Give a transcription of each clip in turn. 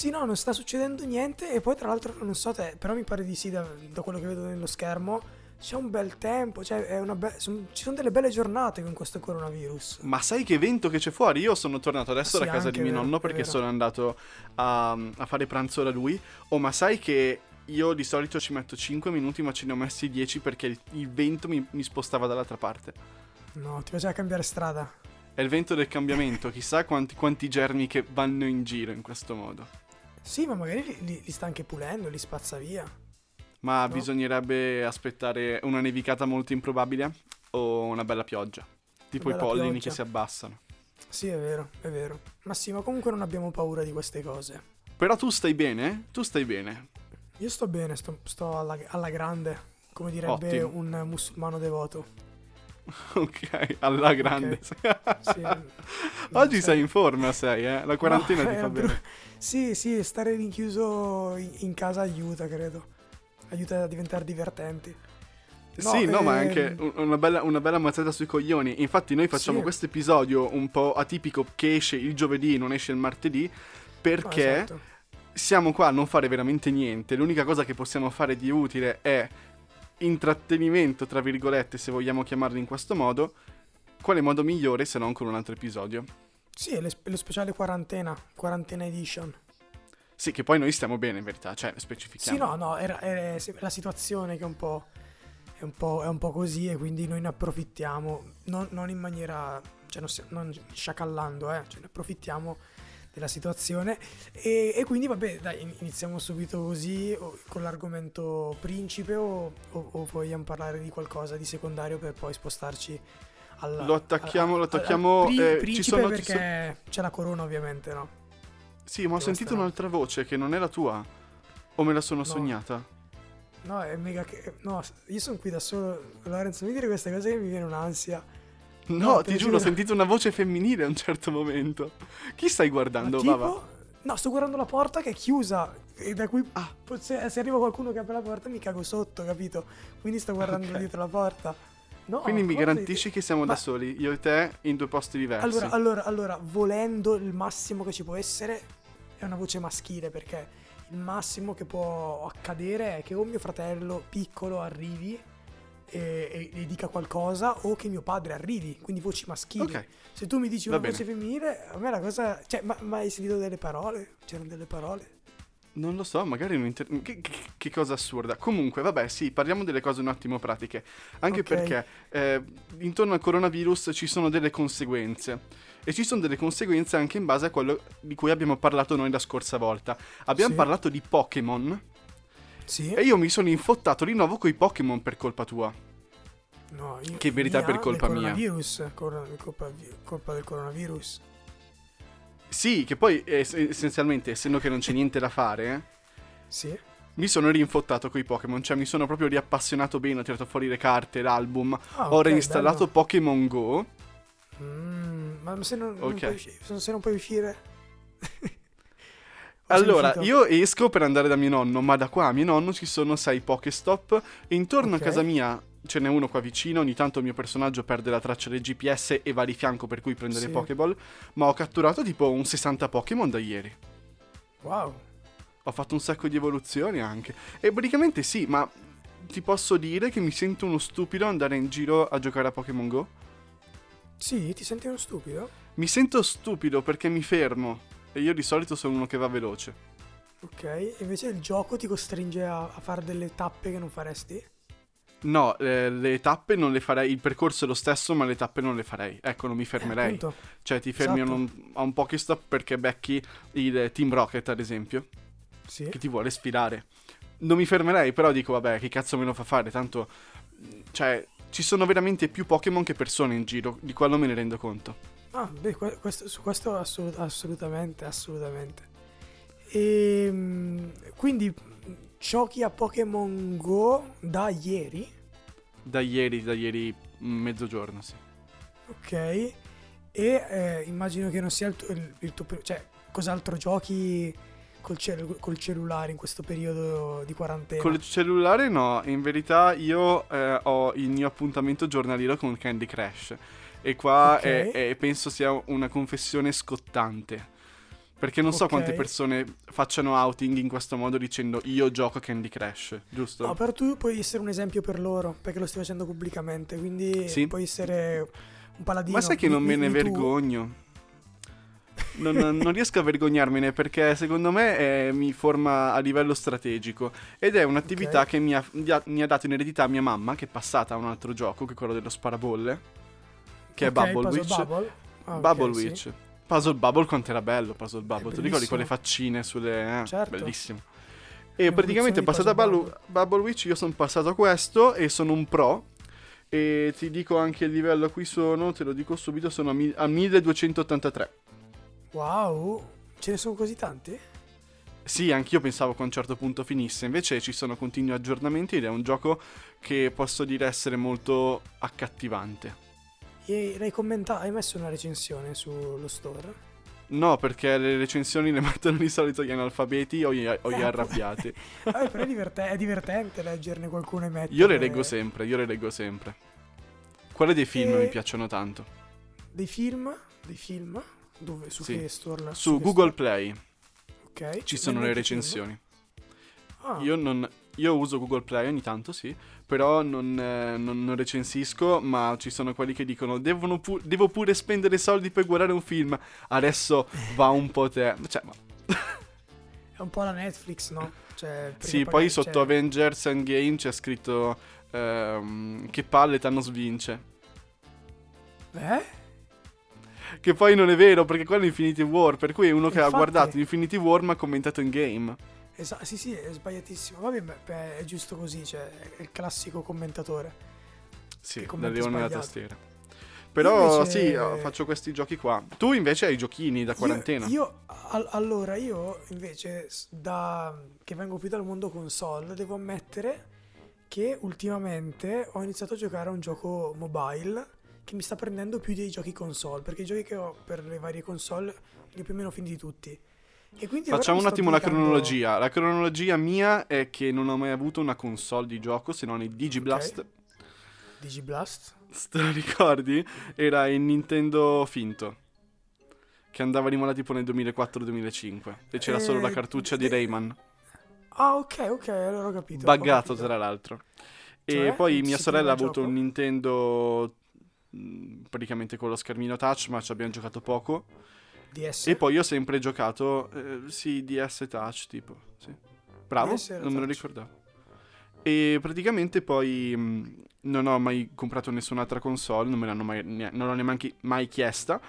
Sì, no, non sta succedendo niente e poi tra l'altro non so te, però mi pare di sì da, da quello che vedo nello schermo. C'è un bel tempo, cioè è una be- son- ci sono delle belle giornate con questo coronavirus. Ma sai che vento che c'è fuori? Io sono tornato adesso Sì, da casa di mio vero, nonno perché sono andato a, a fare pranzo da lui. Oh, ma sai che io di solito ci metto 5 minuti, ma ce ne ho messi 10 perché il, il vento mi, mi spostava dall'altra parte. No, ti piaceva cambiare strada? È il vento del cambiamento, chissà quanti, quanti germi che vanno in giro in questo modo. Sì, ma magari li, li- sta anche pulendo, li spazza via. Ma No. bisognerebbe aspettare una nevicata molto improbabile o una bella pioggia. Tipo i bella pollini pioggia. che si abbassano. Sì, è vero, è vero. Ma sì, ma comunque non abbiamo paura di queste cose. Però tu stai bene? Tu stai bene. Io sto bene, sto, sto alla, alla grande, come direbbe Ottimo. un musulmano devoto. Ok, alla grande. Sì, Oggi sei in forma, sei, eh? La quarantena No, ti è fa bene. Sì, sì, stare rinchiuso in, casa aiuta, credo. Aiuta a diventare divertenti. No, sì, no, ma ehm, anche un- una bella, una bella mazzata sui coglioni. Infatti, noi facciamo Sì. questo episodio un po' atipico che esce il giovedì, non esce il martedì. no, Perché esatto. siamo qua a non fare veramente niente. L'unica cosa che possiamo fare di utile è intrattenimento, tra virgolette, se vogliamo chiamarlo in questo modo. Quale modo migliore se non con un altro episodio? Sì, è lo speciale quarantena, quarantena edition. Sì, che poi noi stiamo bene in verità, cioè specifichiamo. Sì, no, no, era, è la situazione che è un po', è un po', è un po' così e quindi noi ne approfittiamo, non, non in maniera, cioè non, non sciacallando, eh, cioè ne approfittiamo della situazione e, e quindi vabbè, dai, in- iniziamo subito così con l'argomento principe o, o- o vogliamo parlare di qualcosa di secondario per poi spostarci al... Lo attacchiamo- al- lo al- attacchiamo, al pri- eh, ci principe sono- ci perché c'è la corona ovviamente, no? Sì, ma ho Devo sentito stare- un'altra voce che non è la tua. O me la sono No. sognata? No, è mega che... No, io sono qui da solo. Lorenzo, mi dire queste cose che mi viene un'ansia. No, ti te giuro, ho sentito una voce femminile a un certo momento. Chi stai Ma guardando, tipo... Bava? No, sto guardando la porta che è chiusa. E da cui... Ah. Se, se arriva qualcuno che apre la porta mi cago sotto, capito? Quindi sto guardando Ok. dietro la porta. No, Quindi mi garantisci di- che siamo Ma- da soli, io e te, in due posti diversi. Allora, allora, allora, volendo il massimo che ci può essere, è una voce maschile perché il massimo che può accadere è che o mio fratello piccolo arrivi e, e- dica qualcosa o che mio padre arrivi, quindi voci maschili. Ok, Se tu mi dici una voce femminile, a me la cosa... Cioè, ma, ma hai sentito delle parole? C'erano delle parole? non lo so, magari non inter... che, che- che cosa assurda. Comunque, vabbè, sì, parliamo delle cose un attimo pratiche. Anche Ok. perché eh, intorno al coronavirus ci sono delle conseguenze. E ci sono delle conseguenze anche in base a quello di cui abbiamo parlato noi la scorsa volta. Abbiamo Sì. parlato di Pokémon Sì? e io mi sono infottato di nuovo coi Pokémon per colpa tua. No, io... Che in verità per colpa del mia. coronavirus, corona- colpa, colpa del coronavirus. Sì, che poi eh, es- essenzialmente, essendo che non c'è niente da fare, eh, Sì? mi sono rinfottato coi Pokémon. Cioè, mi sono proprio riappassionato bene. Ho tirato fuori le carte, l'album. Ah, ho reinstallato bello. Pokémon Go. Mm, ma se non, non Ok. puoi se non puoi uscire... Allora, io esco per andare da mio nonno, ma da qua a mio nonno ci sono sei Pokéstop. E intorno Ok. a casa mia ce n'è uno qua vicino. Ogni tanto il mio personaggio perde la traccia del GPS e va di fianco per cui prende Sì. le Pokéball. Ma ho catturato tipo un 60 Pokémon da ieri. Wow. Ho fatto un sacco di evoluzioni anche. E praticamente sì, ma ti posso dire che mi sento uno stupido andare in giro a giocare a Pokémon Go? Sì, ti senti uno stupido? Mi sento stupido perché mi fermo. E io di solito sono uno che va veloce. Ok, invece il gioco ti costringe a, a fare delle tappe che non faresti? No, eh, le tappe non le farei. Il percorso è lo stesso, ma le tappe non le farei. Ecco, non mi Eh, fermerei. appunto. cioè, ti fermi esatto. a un, a un Pokestop perché becchi il Team Rocket, ad esempio, Sì. che ti vuole sfidare. Non mi fermerei, però dico, vabbè, che cazzo me lo fa fare? Tanto, cioè, ci sono veramente più Pokémon che persone in giro. Di quello me ne rendo conto. Ah, beh, que- questo- su questo assolut- assolutamente, assolutamente. E quindi giochi a Pokémon Go da ieri? Da ieri, da ieri mezzogiorno, sì. Ok. E eh, immagino che non sia il tuo, il- il tuo cioè, cos'altro giochi col, cell- col cellulare in questo periodo di quarantena? Con il cellulare no, in verità io eh, ho il mio appuntamento giornaliero con Candy Crush. E qua Ok. è- è- penso sia una confessione scottante. Perché non so Ok. quante persone facciano outing in questo modo dicendo io gioco a Candy Crush, giusto? No, però tu puoi essere un esempio per loro, perché lo stai facendo pubblicamente, quindi Sì. puoi essere un paladino. Ma sai che non Di- me ne vergogno? Non, non riesco a vergognarmene perché secondo me eh, mi forma a livello strategico ed è un'attività Ok. che mi ha, mi ha- mi ha dato in eredità mia mamma che è passata a un altro gioco che è quello dello sparabolle che Ok, è Bubble Witch. Bubble? Ah, Bubble sì. Witch. Puzzle Bubble quanto era bello Puzzle Bubble, ti ricordi bellissimo. quelle faccine sulle... eh, Certo. Bellissimo. E praticamente di passata Bubble, Bubble Witch io sono passato a questo e sono un pro e ti dico anche il livello a cui sono, te lo dico subito, sono a, mi- a 1283. Wow, ce ne sono così tanti? Sì, anch'io pensavo che a un certo punto finisse, invece ci sono continui aggiornamenti ed è un gioco che posso dire essere molto accattivante. L'hai commentato, hai messo una recensione sullo store? No, perché le recensioni le mettono di solito gli analfabeti o gli, o gli Eh, arrabbiati. Vabbè, però è, diverte- è divertente leggerne qualcuno e mettere... Io le leggo sempre, io le leggo sempre. Quelle dei film E- mi piacciono tanto. Dei film? Dei film? Dove? Su Sì. che store? Su che Google store? Play Ok. ci sono le recensioni. Ah, Io, non, io uso Google Play ogni tanto, sì, però non, eh, non- non recensisco, ma ci sono quelli che dicono "Devono pu- devo pure spendere soldi per guardare un film. Adesso va un po' te. Cioè, ma- È un po' la Netflix, no? Cioè, sì, poi sotto cioè- Avengers Endgame c'è scritto ehm, che palle Thanos vince. Eh? Che poi non è vero, perché quello è Infinity War, per cui è uno che ha Infatti. guardato Infinity War ma ha commentato in game. Esa- sì, sì, è sbagliatissimo. Vabbè, beh, è giusto così, cioè, è il classico commentatore. Sì, da leone sbagliato. tastiera. Però invece- sì, oh, faccio questi giochi qua. Tu invece hai i giochini da quarantena. Io, io- al- allora, io invece, da, che vengo più dal mondo console, devo ammettere che ultimamente ho iniziato a giocare a un gioco mobile che mi sta prendendo più dei giochi console, perché i giochi che ho per le varie console li ho più o meno finiti tutti. E Facciamo un attimo la cronologia. La cronologia mia è che non ho mai avuto una console di gioco se non il Digiblast. Digiblast? Te lo ricordi? Era il Nintendo finto. Che andava di moda tipo nel 2004-2005. E c'era Eh, solo la cartuccia di Rayman. Ah, ok, ok, allora ho capito. ho Buggato capito. tra l'altro. E Cioè? poi Non mia sorella ha avuto un? Nintendo mh, praticamente con lo schermino touch, ma ci abbiamo giocato poco. DS? E poi ho sempre giocato, eh, sì, DS Touch tipo, sì. Bravo, DS non me lo ricordavo. E praticamente poi mh, non ho mai comprato nessun'altra console, non me l'hanno mai, ne- non l'ho neanche mai chiesta.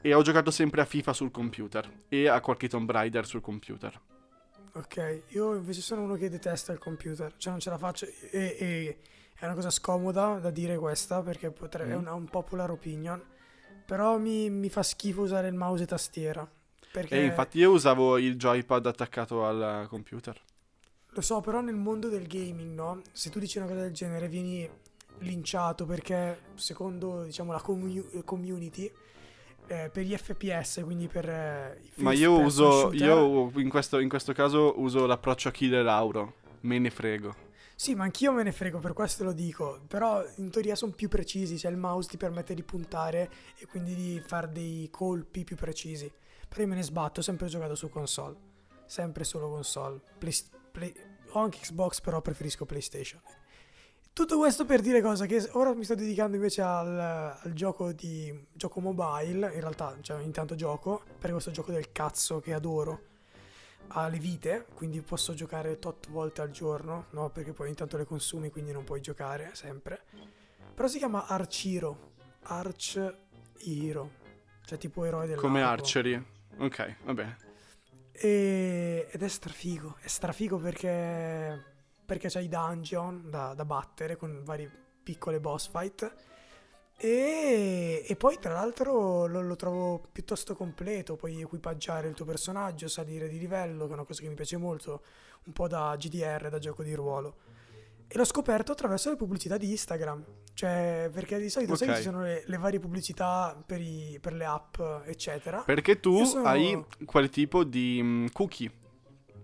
E ho giocato sempre a FIFA sul computer e a qualche Tomb Raider sul computer. Ok, io invece sono uno che detesta il computer, cioè non ce la faccio e, e è una cosa scomoda da dire questa perché potre- è Mm. una un popular opinion, però mi, mi fa schifo usare il mouse e tastiera. Perché E infatti io usavo il joypad attaccato al computer. lo so, però nel mondo del gaming, no? Se tu dici una cosa del genere vieni linciato perché secondo diciamo la commu- community eh, per gli FPS, quindi per eh, i Ma io uso, shooter- io in questo, in questo caso uso l'approccio Achille Lauro. Me ne frego. Sì, ma anch'io me ne frego, per questo lo dico. Però in teoria sono più precisi, cioè il mouse ti permette di puntare e quindi di fare dei colpi più precisi. Però io me ne sbatto, ho sempre giocato su console. Sempre solo console. Play- play- ho anche Xbox, però preferisco PlayStation. Tutto questo per dire cosa che ora mi sto dedicando invece al, al gioco di gioco mobile, in realtà cioè, intanto gioco, per questo gioco del cazzo che adoro, ha le vite, quindi posso giocare tot volte al giorno, no? Perché poi intanto le consumi, quindi non puoi giocare sempre. Però si chiama Archiro, Arch Hero, cioè tipo eroe del Come Archery. Ok, va bene. e, ed è strafigo, è strafigo perché, perché c'hai i dungeon da, da battere con vari piccole boss fight. E, e poi tra l'altro lo, lo trovo piuttosto completo, puoi equipaggiare il tuo personaggio, salire di livello, che è una cosa che mi piace molto, un po' da GDR, da gioco di ruolo. E l'ho scoperto attraverso le pubblicità di Instagram, cioè perché di solito sai che Ok. ci sono le, le varie pubblicità per, i- per le app, eccetera. Perché tu sono- hai quel tipo di mm, cookie.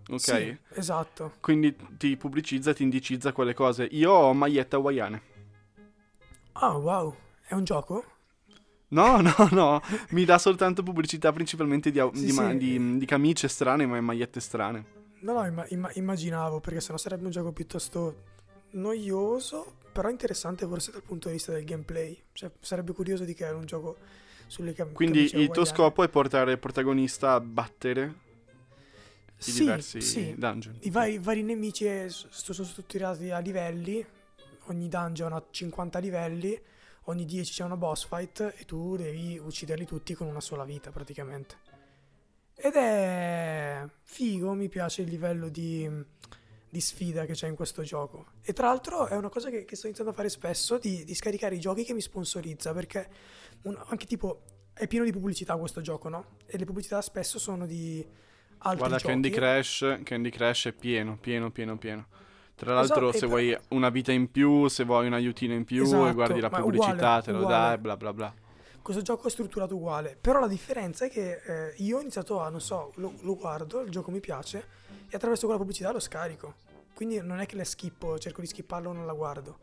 Ok? Sì, esatto. Quindi ti pubblicizza, ti indicizza quelle cose. Io ho magliette hawaiane. Ah, wow. È un gioco? No, no, no, mi dà soltanto pubblicità principalmente di, Sì, di, ma- sì. di- di camicie strane, ma magliette strane. No, no, imma- imma- immaginavo, perché sennò sarebbe un gioco piuttosto noioso, però interessante forse dal punto di vista del gameplay. Cioè, sarebbe curioso di creare un gioco sulle cam- Quindi il tuo hawaiane. scopo è portare il protagonista a battere i Sì, diversi sì. dungeon. I vari, vari nemici sono strutturati a livelli, ogni dungeon ha 50 livelli, ogni 10 c'è una boss fight e tu devi ucciderli tutti con una sola vita praticamente. Ed è figo, mi piace il livello di, di sfida che c'è in questo gioco. E tra l'altro è una cosa che, che sto iniziando a fare spesso, di, di scaricare i giochi che mi sponsorizza, perché un- anche tipo è pieno di pubblicità questo gioco, no? E le pubblicità spesso sono di altri Guarda, giochi. Candy Crush, Candy Crush è pieno, pieno, pieno, pieno. Tra l'altro, Esatto, e se vuoi una vita in più, se vuoi un aiutino in più e Esatto, guardi la pubblicità, uguale, te lo uguale. dai, bla bla bla. questo gioco è strutturato uguale, però la differenza è che eh, io ho iniziato a, non so, lo, lo guardo, il gioco mi piace e attraverso quella pubblicità lo scarico. Quindi non è che la schippo, cerco di skipparlo o non la guardo,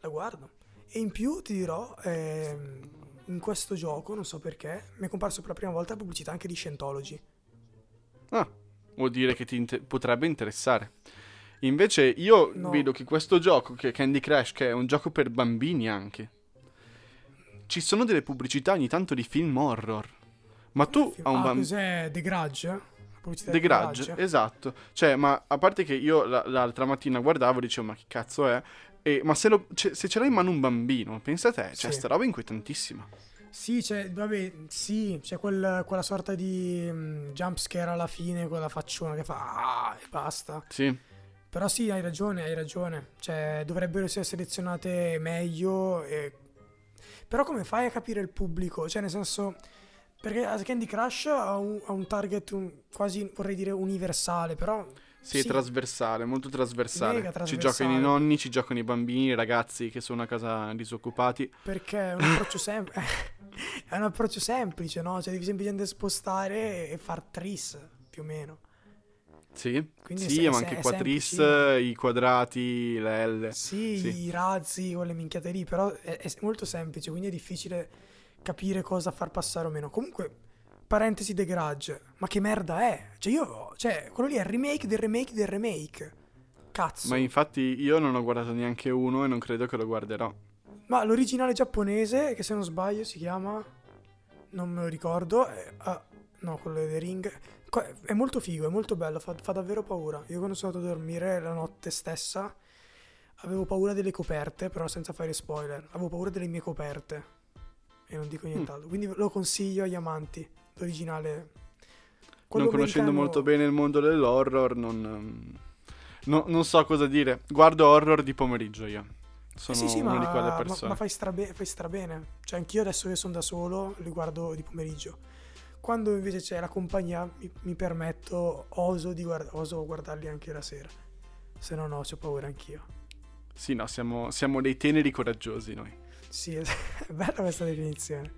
la guardo. E in più ti dirò, ehm, in questo gioco, non so perché, mi è comparso per la prima volta la pubblicità anche di Scientology. Ah, vuol dire che ti inter- potrebbe interessare. Invece io No. vedo che questo gioco, che è Candy Crush, che è un gioco per bambini anche, ci sono delle pubblicità ogni tanto di film horror. Ma tu a un ah, bambino... cos'è? The Grudge? The Grudge, esatto. Cioè, ma a parte che io la- l'altra mattina guardavo e dicevo, ma che cazzo è? E- ma se, lo- cioè, se ce l'ha in mano un bambino, pensa a te, cioè, Sì. sta roba è inquietantissima. Sì, c'è, vabbè, sì, c'è quel- quella sorta di mm, jump scare alla fine con la facciona che fa ah, e basta. Sì. Però sì, hai ragione, hai ragione. Cioè, dovrebbero essere selezionate meglio. e- Però come fai a capire il pubblico? Cioè, nel senso... Perché Candy Crush ha un, ha un target un- quasi, vorrei dire, universale, però... Sì, Sì. trasversale, molto trasversale. Mega Ci trasversale. giocano i nonni, ci giocano i bambini, i ragazzi che sono a casa disoccupati. Perché è un approccio semplice. è un approccio semplice, no? Cioè, devi semplicemente spostare e far tris, più o meno. Sì, Quindi sì, è- ma anche qua semplicino. i quadrati, le L. Sì, Sì. i razzi, quelle minchiate lì, però è, è molto semplice, quindi è difficile capire cosa far passare o meno. Comunque, parentesi The Grudge, ma che merda è? Cioè io, cioè, quello lì è il remake del remake del remake. Cazzo. Ma Ma, infatti io non ho guardato neanche uno e non credo che lo guarderò. l'originale giapponese, che se non sbaglio si chiama... Non me lo ricordo. è- ah, no, quello dei Ring. È molto figo, è molto bello, fa, fa davvero paura. Io quando sono andato a dormire la notte stessa avevo paura delle coperte, però senza fare spoiler. Avevo paura delle mie coperte. E non dico nient'altro. Quindi lo consiglio agli amanti. L'originale. Quello non conoscendo americano- molto bene il mondo dell'horror, non, ehm, no- non so cosa dire. Guardo horror di pomeriggio io. Eh Sono sì, sì, una ma, di quelle ma- persone. ma fai, strabe- fai strabene. Cioè, anch'io adesso che sono da solo li guardo di pomeriggio. Quando invece c'è la compagnia, mi, mi permetto, oso, di guard- oso guardarli anche la sera. Se no, no, c'ho paura anch'io. Sì, no, siamo, siamo dei teneri coraggiosi noi. Sì, è bella questa definizione.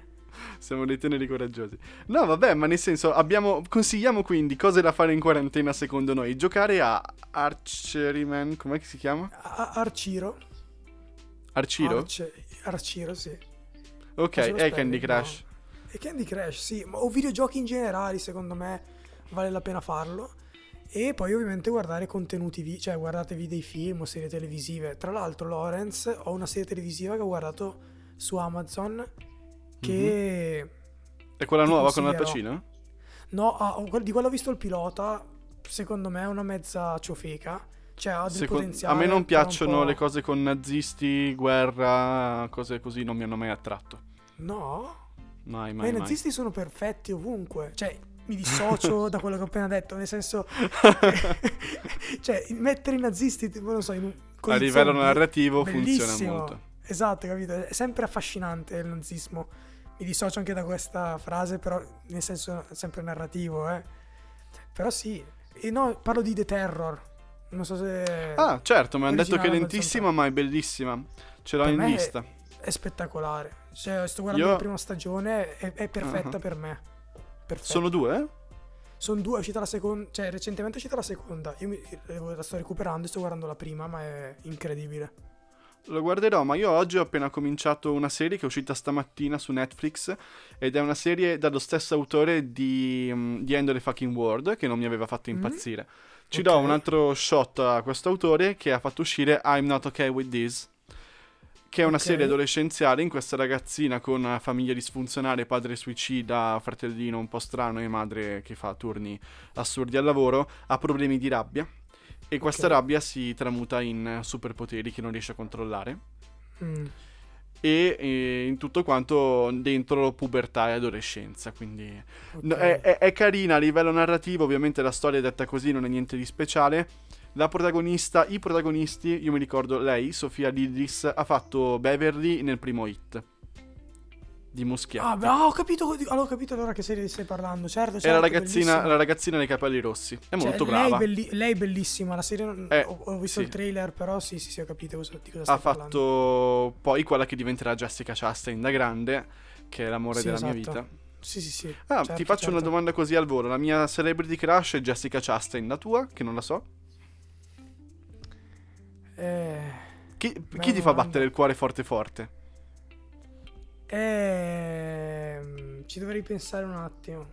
Siamo dei teneri coraggiosi. No, vabbè, ma nel senso, abbiamo, consigliamo quindi cose da fare in quarantena secondo noi. Giocare a Archeryman, com'è che si chiama? A- Arciro. Arciro? Arce- Arciro, sì. ok, è Candy. Crush. E Candy Crush, sì, ma o videogiochi in generale, secondo me vale la pena farlo. E poi ovviamente guardare contenuti, vi- cioè guardatevi dei film o serie televisive. Tra l'altro, Lorenz, ho una serie televisiva che ho guardato su Amazon che... È quella nuova con Al. Pacino? No, ah, quel- di quello ho visto il pilota, secondo me è una mezza ciofeca. Cioè ha del Seco- potenziale. a me non piacciono le cose con nazisti, guerra, cose così, non mi hanno mai attratto. No? Mai, Ma mai, i mai. nazisti sono perfetti ovunque. Cioè, mi dissocio da quello che ho appena detto. Nel senso, cioè, mettere i nazisti, tipo, non so, in un, A i livello narrativo funziona bellissimo. molto. Esatto, capito? È sempre affascinante il nazismo. Mi dissocio anche da questa frase, però nel senso sempre narrativo, eh. Però sì. E no, parlo di The Terror. Non so se Ah, certo, mi hanno detto che è lentissima, ma è bellissima. Ce l'ho Per in lista. è spettacolare. Cioè, sto guardando Io- la prima stagione, è, è perfetta Ah. per me. Perfetta. Sono due? eh? Sono due, è uscita la seconda, cioè recentemente è uscita la seconda. Io mi- la sto recuperando e sto guardando la prima, ma è incredibile. Lo guarderò, ma io oggi ho appena cominciato una serie che è uscita stamattina su Netflix ed è una serie dallo stesso autore di um, The End of the Fucking World che non mi aveva fatto Mm-hmm. impazzire. Ci Ok. do un altro shot a questo autore che ha fatto uscire I'm Not Okay With This, che è una Ok. serie adolescenziale in questa ragazzina con una famiglia disfunzionale, padre suicida, fratellino un po' strano e madre che fa turni assurdi al lavoro, ha problemi di rabbia. E questa rabbia si tramuta in superpoteri che non riesce a controllare. Mm. E, e in tutto quanto dentro pubertà e adolescenza. Quindi ok. no, è, è- è carina a livello narrativo. Ovviamente la storia è detta così, non è niente di speciale. La protagonista, i protagonisti, io mi ricordo lei, Sofia Lillis, ha fatto Beverly nel primo hit di Muschietti. Ah, beh, ho capito, allora, ho capito allora che serie stai parlando. Certo, certo. è la ragazzina, la ragazzina dei capelli rossi. È Cioè, molto lei, brava. belli- lei è bellissima, la serie Eh, ho, ho visto sì. il trailer, però sì, sì, sì, ho capito cosa, di cosa stai ha parlando. fatto poi quella che diventerà Jessica Chastain da grande, che è l'amore Sì, della mia esatto. vita. Sì, sì, sì. Ah, certo, ti faccio una certo. domanda così al volo. La mia celebrity crush è Jessica Chastain, la tua, che non la so. Eh, Chi, chi ti fa battere il cuore forte forte? ehm, ci dovrei pensare un attimo.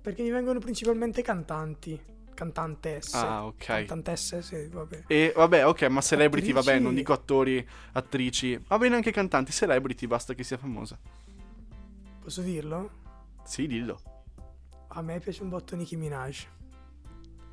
Perché mi vengono principalmente cantanti. Cantantesse. Ah, ok. Cantantesse, sì, vabbè. E vabbè, ok, ma celebrity, vabbè, Attrici. non dico attori, attrici. Va bene anche cantanti, celebrity, basta che sia famosa. Posso dirlo? Sì, dillo. A me piace un botto Nicki Minaj.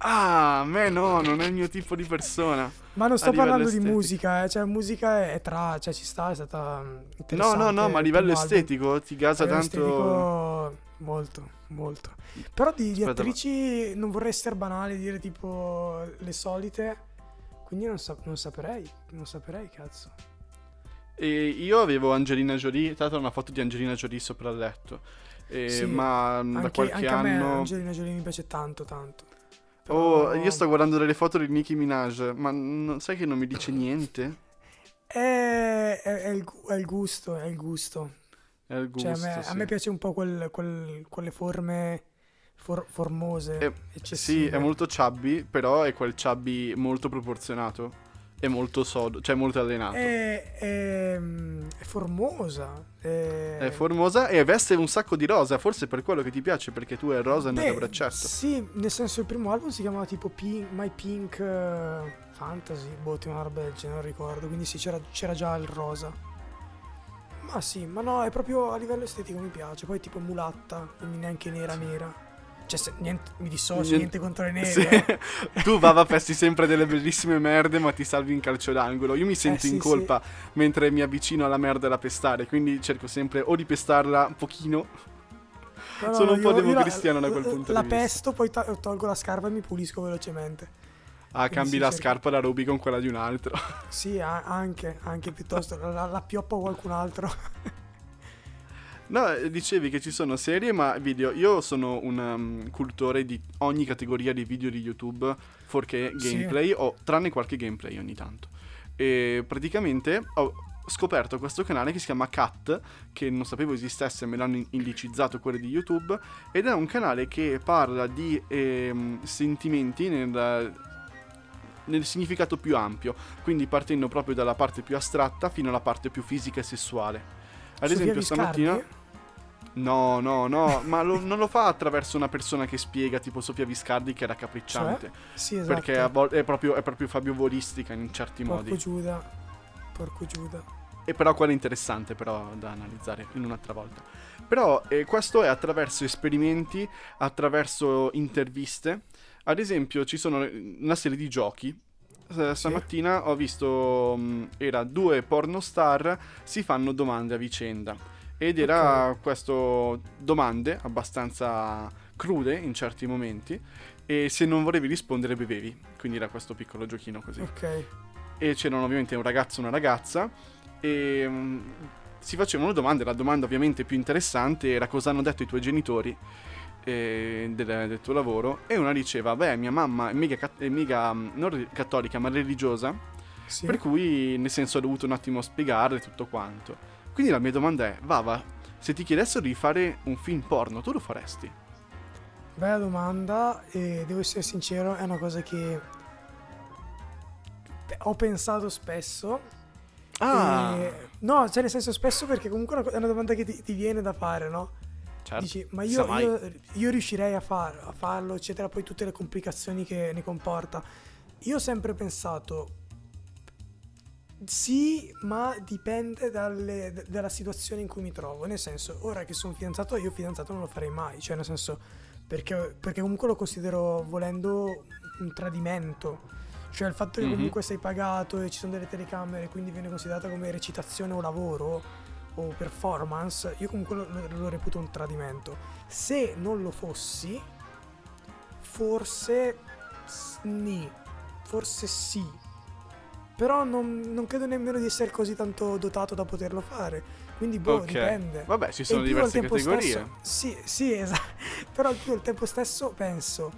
Ah, a me no, non è il mio tipo di persona. Ma non A sto livello parlando di musica, eh. Cioè, musica è tra... Cioè, ci sta, è stata mm, No, interessante. no, no, ma a livello estetico ti gasa A tanto... estetico, molto, molto. Però di, di Aspetta, attrici non vorrei essere banale dire tipo le solite. Quindi non, sa- non saprei, non saprei, cazzo. E io avevo Angelina Jolie, tra l'altro una foto di Angelina Jolie sopra il letto. E- Sì, ma mm, da Anche, qualche anche a me anno... Angelina Jolie mi piace tanto, tanto. Oh, Però- io sto guardando delle foto di Nicki Minaj, ma non- sai che non mi dice niente? È, è- è il, è il gusto, è il gusto. È il gusto, Cioè, a me, a sì. me piace un po' quel- quel- quelle forme for- formose, Eh. Sì, è molto chubby, però è quel chubby molto proporzionato. È molto sodo, cioè molto allenato. È, è- è formosa. È, È formosa e veste un sacco di rosa, forse per quello che ti piace, perché tu è rosa nel Beh, braccetto. Sì, nel senso il primo album si chiamava tipo Pink, My Pink eh, Fantasy, boh, tipo una roba del genere, non ricordo. Quindi sì, c'era, c'era già il rosa. Ma sì, ma no, è proprio a livello estetico mi piace. Poi tipo mulatta, quindi neanche nera nera. Cioè, se- niente, mi dissocio, Niente- niente, contro le nere. Sì. eh. tu Vava festi sempre delle bellissime merde, ma ti salvi in calcio d'angolo. Io mi sento Eh, sì, in colpa mentre mi avvicino alla merda da pestare, quindi cerco sempre o di pestarla un pochino. No, no, Sono un po' la- democristiano da quel punto La di vista. pesto, poi tolgo la scarpa e mi pulisco velocemente. Ah, Quindi cambi sì, la cerco- scarpa da Ruby con quella di un altro. Sì, a- anche, anche piuttosto la, la pioppo qualcun altro. No, eh, dicevi che ci sono serie ma video. Io sono un um, cultore di ogni categoria di video di YouTube, fuorché Sì. gameplay, o tranne qualche gameplay ogni tanto. E praticamente ho scoperto questo canale che si chiama Cat, che non sapevo esistesse, me l'hanno in- indicizzato quello di YouTube, ed è un canale che parla di ehm, sentimenti nel, nel significato più ampio, quindi partendo proprio dalla parte più astratta fino alla parte più fisica e sessuale. Ad esempio, stamattina. No, no, no, ma lo- non lo fa attraverso una persona che spiega, tipo Sofia Viscardi, che era capricciante. Sì, esatto. Perché a volte è proprio, è proprio Fabio Volistica in certi Porco modi. Giuda. Porco Giuda. E però quello è interessante, però da analizzare in un'altra volta. Però eh, questo è attraverso esperimenti, attraverso interviste. Ad esempio, ci sono una serie di giochi. Eh, Stamattina ho visto, mh, era due pornostar si fanno domande a vicenda. Ed era questo domande abbastanza crude in certi momenti. E se non volevi rispondere, bevevi. Quindi era questo piccolo giochino così Ok. e c'erano ovviamente un ragazzo e una ragazza e mm, si facevano domande, la domanda ovviamente più interessante era cosa hanno detto i tuoi genitori eh, del, del tuo lavoro e una diceva beh mia mamma è mica, è mica, mm, non cattolica ma religiosa Sì. per cui nel senso ho dovuto un attimo spiegarle tutto quanto quindi la mia domanda è Vava se ti chiedessero di fare un film porno tu lo faresti? Bella domanda e devo essere sincero, è una cosa che ho pensato spesso. Ah, E- no, cioè nel senso spesso perché comunque è una domanda che ti, ti viene da fare, no? certo. Dici, ma io, io- io riuscirei a, far- a farlo, eccetera, poi tutte le complicazioni che ne comporta. Io ho sempre pensato, sì, ma dipende dalle- d- dalla situazione in cui mi trovo. Nel senso, ora che sono fidanzato, io fidanzato non lo farei mai. Cioè, nel senso, perché, perché comunque lo considero volendo un tradimento. Cioè, il fatto che Mhm. comunque sei pagato e ci sono delle telecamere, quindi viene considerata come recitazione o lavoro o performance, io comunque lo, lo- lo reputo un tradimento. Se non lo fossi, forse sni, forse sì. Però non, non credo nemmeno di essere così tanto dotato da poterlo fare. Quindi, boh, Ok. dipende. Vabbè, ci sono diverse categorie. stesso- sì, sì, esatto. Però al più al tempo stesso penso.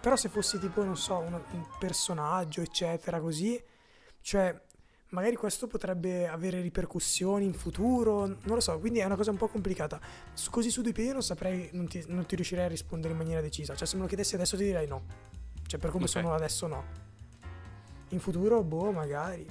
Però se fossi tipo, non so, un, un personaggio, eccetera, così, cioè, magari questo potrebbe avere ripercussioni in futuro, non lo so, quindi è una cosa un po' complicata. Su- così su due piedi non saprei, non ti, non ti riuscirei a rispondere in maniera decisa. Cioè, se me lo chiedessi adesso ti direi no. Cioè, per come Ok. sono adesso no. In futuro, boh, magari.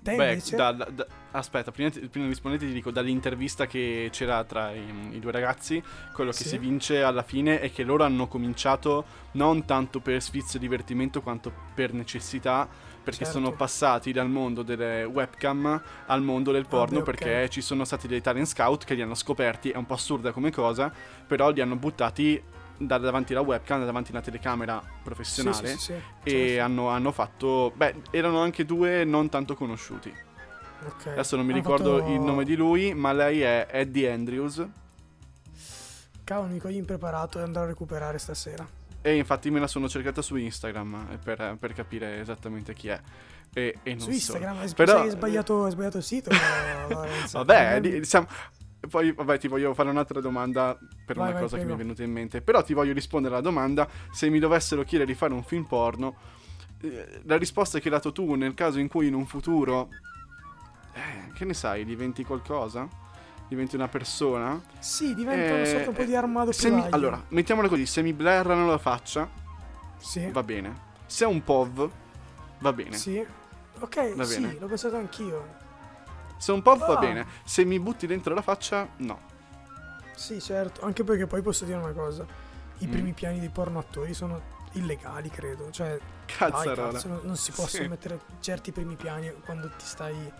Te Beh, invece? da- da- aspetta, prima, prima di rispondere ti dico, dall'intervista che c'era tra i, i due ragazzi, quello che Sì. si vince alla fine è che loro hanno cominciato non tanto per sfizio e divertimento quanto per necessità, perché Certo. sono passati dal mondo delle webcam al mondo del porno, beh, ok. perché ci sono stati dei talent scout che li hanno scoperti, è un po' assurda come cosa, però li hanno buttati da davanti alla webcam, da davanti alla telecamera professionale sì, sì, sì, e hanno, hanno fatto... Beh, erano anche due non tanto conosciuti. Ok. Adesso non mi Hanno ricordo fatto- il nome di lui, ma lei è Eddie Andrews. Cavolo, cogli impreparato e andrò a recuperare stasera. E infatti me la sono cercata su Instagram eh, per, per capire esattamente chi è. E, e non Su Instagram hai, Però- hai sbagliato, hai sbagliato il sito. so. Vabbè, Non- di- siamo- Poi, vabbè, ti voglio fare un'altra domanda per Vai, una vai, cosa che mi è prego. venuta in mente. Però ti voglio rispondere alla domanda: se mi dovessero chiedere di fare un film porno, eh, la risposta che hai dato tu nel caso in cui in un futuro, eh, che ne sai, diventi qualcosa? Diventi una persona? Sì, diventa una Eh, sorta un po' di armato mi- allora, mettiamola così: se mi blerrano la faccia, Sì, va bene. Se è un POV, va bene. sì. Ok, Va sì, bene. l'ho pensato anch'io. Se un va Ah. bene. Se mi butti dentro la faccia, no. Sì, certo. Anche perché poi posso dire una cosa. I Mm. primi piani di porno attori sono illegali, credo. Cioè, dai, Cazzarola. cazzo, non, non si possono Sì. mettere certi primi piani quando ti stai...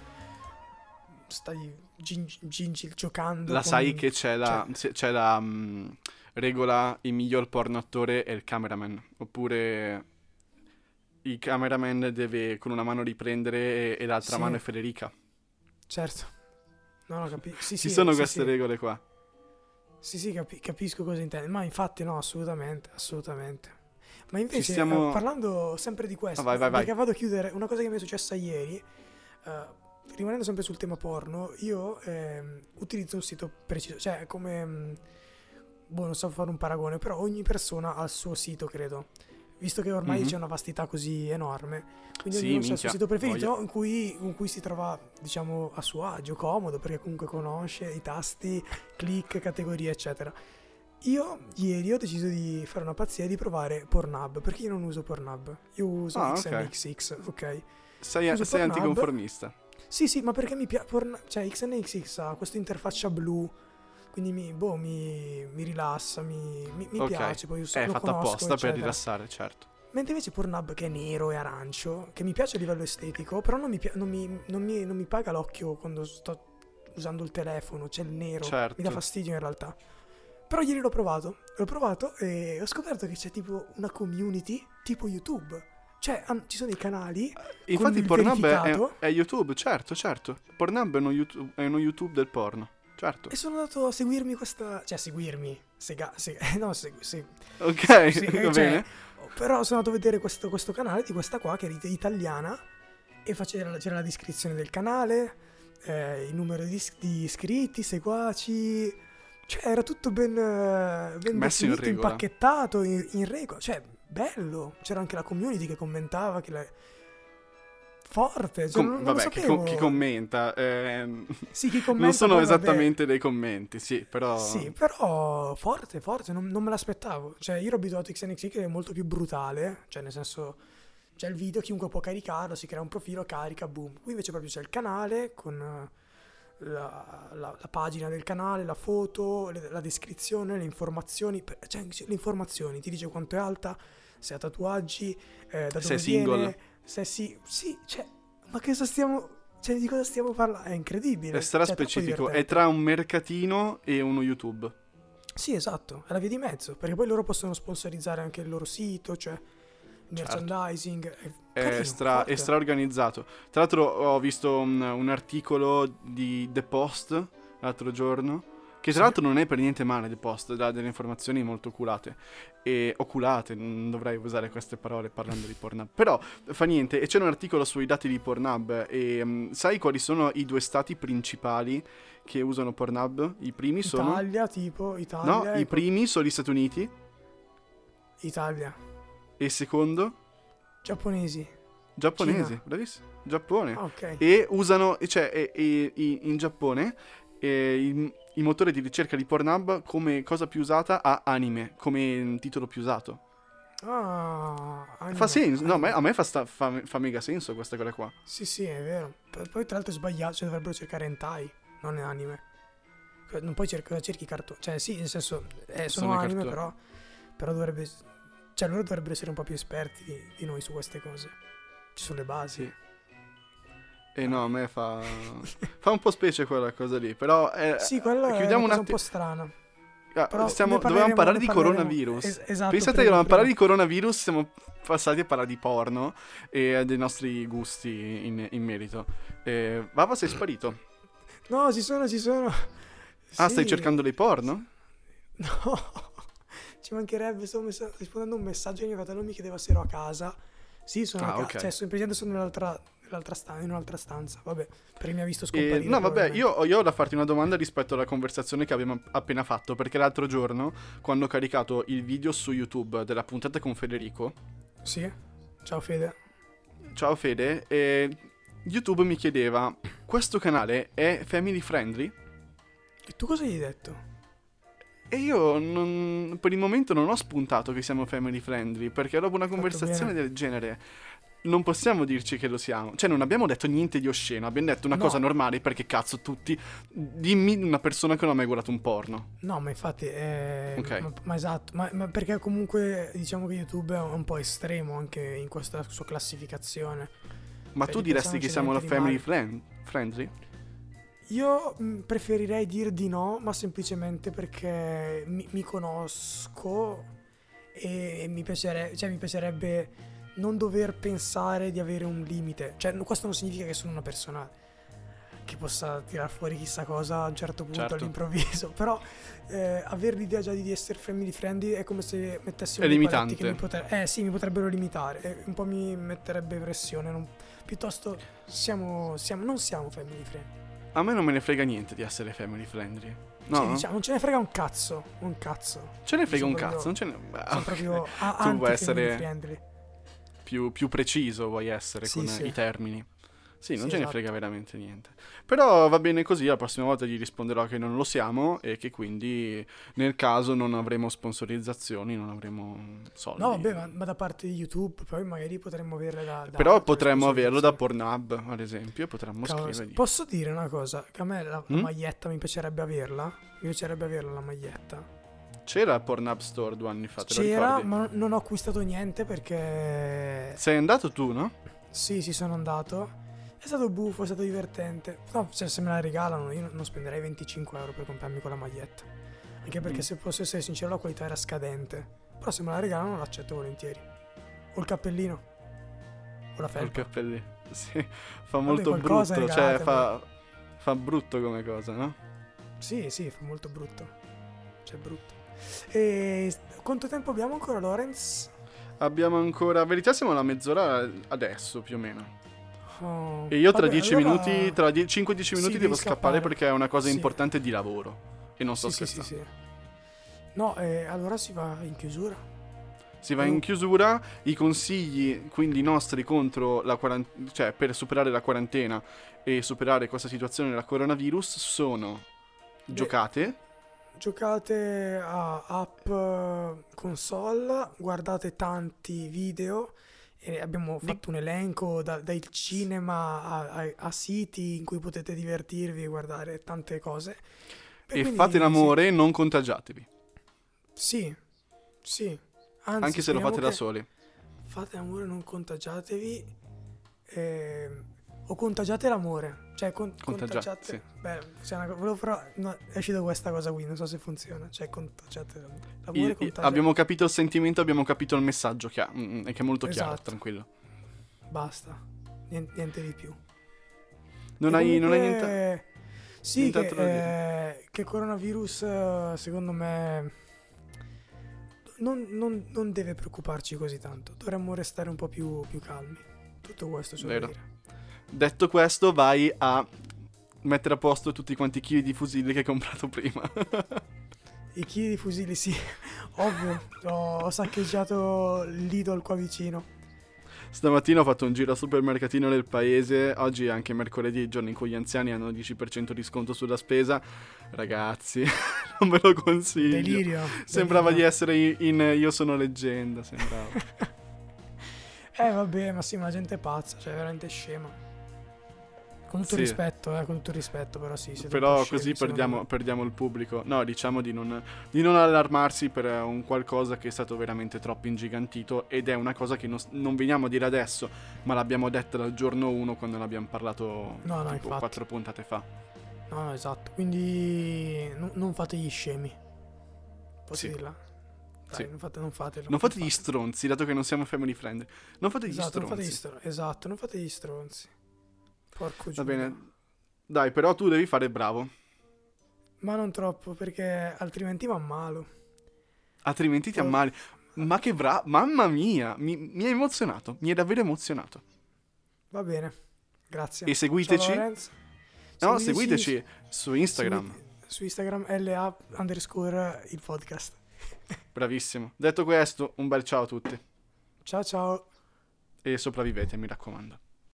Stai gin- gin- giocando. La con- sai che c'è la, cioè- c'è la mm, regola il miglior porno attore è il cameraman. Oppure il cameraman deve con una mano riprendere e, e l'altra Sì. mano è Federica. Certo. No, no, capi- sì, Ci sì, sono sì, queste regole qua. Sì, sì, capi- capisco cosa intendi. Ma infatti no, assolutamente, assolutamente. Ma invece, stiamo- eh, parlando sempre di questo, Ah, vai, vai, vai. perché vado a chiudere una cosa che mi è successa ieri, eh, rimanendo sempre sul tema porno, io ehm, utilizzo un sito preciso, cioè come, mm, boh, non so fare un paragone, però ogni persona ha il suo sito, credo. Visto che ormai Mhm. c'è una vastità così enorme, quindi Sì, ognuno ha il suo minchia, sito preferito voglia. in cui, in cui si trova, diciamo, a suo agio, comodo, perché comunque conosce i tasti, click, categorie, eccetera. Io ieri ho deciso di fare una pazzia e di provare Pornhub, perché io non uso Pornhub, io uso Ah. XNXX, ok? Sei, Uso sei anticonformista. Sì, sì, ma perché mi piace, cioè XNXX ha questa interfaccia blu, quindi mi, boh, mi, mi rilassa, mi, mi, mi Ok. piace, poi io so- È lo fatta apposta per eccetera. rilassare, certo. Mentre invece Pornhub che è nero e arancio, che mi piace a livello estetico, però non mi, non mi- non mi- non mi paga l'occhio quando sto usando il telefono, c'è il nero, Certo. mi dà fastidio in realtà. Però ieri l'ho provato, l'ho provato e ho scoperto che c'è tipo una community tipo YouTube. Cioè, han- ci sono dei canali Infatti il Pornhub è, è YouTube, certo, certo. Pornhub è uno YouTube, è uno YouTube del porno. Certo. e sono andato a seguirmi questa... Cioè, a seguirmi, sega, se- no, se- se- Ok, Sì, va cioè, bene. Però sono andato a vedere questo, questo canale di questa qua che era it- italiana e faceva, c'era la descrizione del canale, eh, il numero di, di iscritti, seguaci, cioè era tutto ben, eh, ben Messo in definito, regola. impacchettato, in, in regola, cioè bello, c'era anche la community che commentava, che la... forte, cioè, Com- non, vabbè, chi, com- chi commenta. ehm, Sì, chi commenta non sono poi, vabbè. esattamente dei commenti, sì, però... Sì, però forte, forte, non, non me l'aspettavo. Cioè, io ero abituato a XNXX che è molto più brutale, cioè nel senso c'è il video, chiunque può caricarlo, si crea un profilo, carica, boom. Qui invece proprio c'è il canale con eh, la, la- la pagina del canale, la foto, le- la descrizione, le informazioni, cioè le informazioni, ti dice quanto è alta, se ha tatuaggi, eh, da dove Se è viene, single. Se sì, sì, cioè, ma che cosa stiamo, cioè di cosa stiamo parlando? È incredibile. È stra cioè, troppo specifico, è tra un mercatino e uno YouTube. Sì, esatto, è la via di mezzo, perché poi loro possono sponsorizzare anche il loro sito, cioè merchandising. È, Certo. È, carino, stra, è straorganizzato. Tra l'altro ho visto un, un articolo di The Post l'altro giorno. Che tra l'altro non è per niente male The Post, dà delle informazioni molto oculate. E oculate, non dovrei usare queste parole parlando di Pornhub. Però fa niente, e c'è un articolo sui dati di Pornhub. E mm, sai quali sono i due stati principali che usano Pornhub? I primi sono. Italia, tipo, Italia. No, e i primi sono gli Stati Uniti. Italia, E il secondo? giapponesi. Giapponesi, Cina. bravissimo. Giappone. Ah, ok. E usano, cioè, e- e- in Giappone eh, il, motore di ricerca di Pornhub come cosa più usata ha anime, come titolo più usato. Ah, anime, Fa senso, no, a me, a me fa, sta- fa- fa mega senso questa cosa qua. Sì, sì, è vero. Poi tra l'altro è sbagliato, cioè dovrebbero cercare hentai, non anime. Cioè, Non puoi cercare, cerchi cartoni. Cioè, sì, nel senso, eh, sono, Sono anime, però, però dovrebbe... Cioè, loro dovrebbero essere un po' più esperti di, di noi su queste cose. Ci sono le basi. Sì. E no, a me fa, fa un po' specie quella cosa lì, però... eh, Sì, quello è una un cosa un po' strana. Ah, stiamo- dovevamo parlare di coronavirus. Es- esatto, Pensate che prima, dovevamo parlare di coronavirus, siamo passati a parlare di porno e dei nostri gusti in, in merito. Eh, Vava sei sparito. No, ci sono, ci sono. Ah, Sì. stai cercando dei porno? No, ci mancherebbe, sto messa- rispondendo a un messaggio che mio fratello mi chiedeva se ero a casa. Sì, sono Ah, a casa, ok. cioè sono, presente sono nell'altra, stanza, in un'altra stanza, vabbè, perché mi ha visto E, scomparire. no, vabbè, io, io ho da farti una domanda rispetto alla conversazione che abbiamo appena fatto. Perché l'altro giorno, quando ho caricato il video su YouTube della puntata con Federico, Sì, ciao Fede. ciao Fede, e YouTube mi chiedeva: Questo canale è family friendly? E tu cosa gli hai detto? E io non- per il momento non ho spuntato che siamo family friendly, perché dopo una conversazione del genere non possiamo dirci che lo siamo. Cioè non abbiamo detto niente di osceno, abbiamo detto una No. cosa normale perché cazzo tutti... Dimmi una persona che non ha mai guardato un porno. No, ma infatti, eh, Ok. ma, ma esatto, ma, ma perché comunque diciamo che YouTube è un po' estremo anche in questa sua classificazione. Ma Cioè, tu diresti che siamo la family friend- friendly? Io mh, preferirei dire di no, ma semplicemente perché mi, mi conosco e mi, piacere- cioè, mi piacerebbe non dover pensare di avere un limite. Cioè, questo non significa che sono una persona che possa tirar fuori chissà cosa a un certo punto Certo. all'improvviso. Però eh, avere l'idea già di essere family friendly è come se mettessimo È dei limitante. che mi potre- eh sì, mi potrebbero limitare. Un po' mi metterebbe pressione. non- Piuttosto siamo, siamo, non siamo family friendly. A me non me ne frega niente di essere family friendly. No, Sì, diciamo, non ce ne frega un cazzo. Un cazzo. ce ne frega un cazzo, non ce ne... Sono Ah, proprio a- Tu vuoi essere- friendly. Più, più preciso vuoi essere Sì, con sì. i termini. Sì, non Sì, ce ne esatto. frega veramente niente. Però va bene così, la prossima volta gli risponderò che non lo siamo e che quindi nel caso non avremo sponsorizzazioni, non avremo soldi. No, vabbè, ma, ma da parte di YouTube, poi magari potremmo averle da. da Però potremmo averlo da. Pornhub, ad esempio, potremmo Cavolo, scrivergli. Posso dire una cosa? Che a me la, la Mm? maglietta mi piacerebbe averla. Mi piacerebbe averla la maglietta. C'era il Pornhub Store due anni fa, C'era, ma non ho acquistato niente perché. Sei andato tu, no? Sì, sì, sono andato. È stato buffo, è stato divertente. No, cioè, se me la regalano, io non spenderei 25 euro per comprarmi quella maglietta. Anche perché, Mm. se posso essere sincero, la qualità era scadente. Però se me la regalano, l'accetto volentieri. O il cappellino. O la Il felpa. cappellino. Sì, fa molto qualcosa brutto, cioè regalatemi. fa, fa brutto come cosa, no? Sì, sì, fa molto brutto. Cioè, brutto. E quanto tempo abbiamo ancora, Lorenz? Abbiamo ancora, verità siamo alla mezz'ora adesso più o meno. Oh, E io tra vabbè, 10 allora- minuti, tra 5-10 Sì, minuti devi devo scappare, scappare. perché è una cosa Sì. importante di lavoro. E non sto Sì, sì, sì, scherzando. sì. No, eh, allora si va in chiusura. Si va in chiusura, i consigli quindi nostri contro la quarantena, cioè per superare la quarantena e superare questa situazione del coronavirus sono Beh, giocate, Giocate a app eh, console, guardate tanti video E abbiamo fatto un elenco da- dal cinema a, a- a siti in cui potete divertirvi e guardare tante cose. E quindi, fate l'amore, non contagiatevi. Sì, sì. sì. Anzi, anche se lo fate da soli. Fate l'amore, non contagiatevi. o contagiate l'amore. Cioè, con- Contagia- contagiate. sì. Beh, se è una co- volevo però. no, è uscita questa cosa qui, non so se funziona. Cioè, contagiate l'amore. I- L'amore i- contagia. abbiamo capito il sentimento, abbiamo capito il messaggio che ha, mm, e che è molto chiaro, Esatto. tranquillo. Basta. Niente, niente di più. Non hai, non hai niente... Sì, nient'altro che, da dire. eh, che coronavirus, secondo me, non, non- non deve preoccuparci così tanto. Dovremmo restare un po' più, più calmi. Tutto questo c'è da Vero. dire. Detto questo, vai a mettere a posto tutti quanti i chili di fusilli che hai comprato prima. I chili di fusili, sì, ovvio. Ho, saccheggiato l'Idol qua vicino. Stamattina ho fatto un giro al supermercatino del paese. Oggi è anche mercoledì, il giorno in cui gli anziani hanno 10% di sconto sulla spesa. Ragazzi, non ve lo consiglio. Delirio. Sembrava di delirio. essere in, in Io sono leggenda. Sembrava. Eh, vabbè, ma sì, ma la gente è pazza, cioè, veramente scema. Con tutto Sì. rispetto, eh, con tutto rispetto, però sì. Però così perdiamo, perdiamo il pubblico. No, diciamo di non, di non allarmarsi per eh, un qualcosa che è stato veramente troppo ingigantito ed è una cosa che non, non veniamo a dire adesso, ma l'abbiamo detta dal giorno 1 quando ne abbiamo parlato No, no, tipo infatti. quattro puntate fa. No, no, esatto. Quindi no- non fate gli scemi. Posso Sì. dirla? Dai, Sì. non, fate, non fatelo. Non fate gli stronzi, dato che non siamo family friend. Non fate gli Esatto, non fate gli stronzi. stro- esatto, non fate gli stronzi. Porco Va bene. Dai, però tu devi fare bravo. Ma non troppo, perché altrimenti va malo. Altrimenti ti Oh. ammali. Ma che bravo. Mamma mia. Mi, mi ha emozionato. Mi è davvero emozionato. Va bene. Grazie. E seguiteci. Ciao. No, seguiteci su Instagram. Su Instagram LA underscore il podcast. Bravissimo. Detto questo, un bel ciao a tutti. Ciao ciao. E sopravvivete, mi raccomando.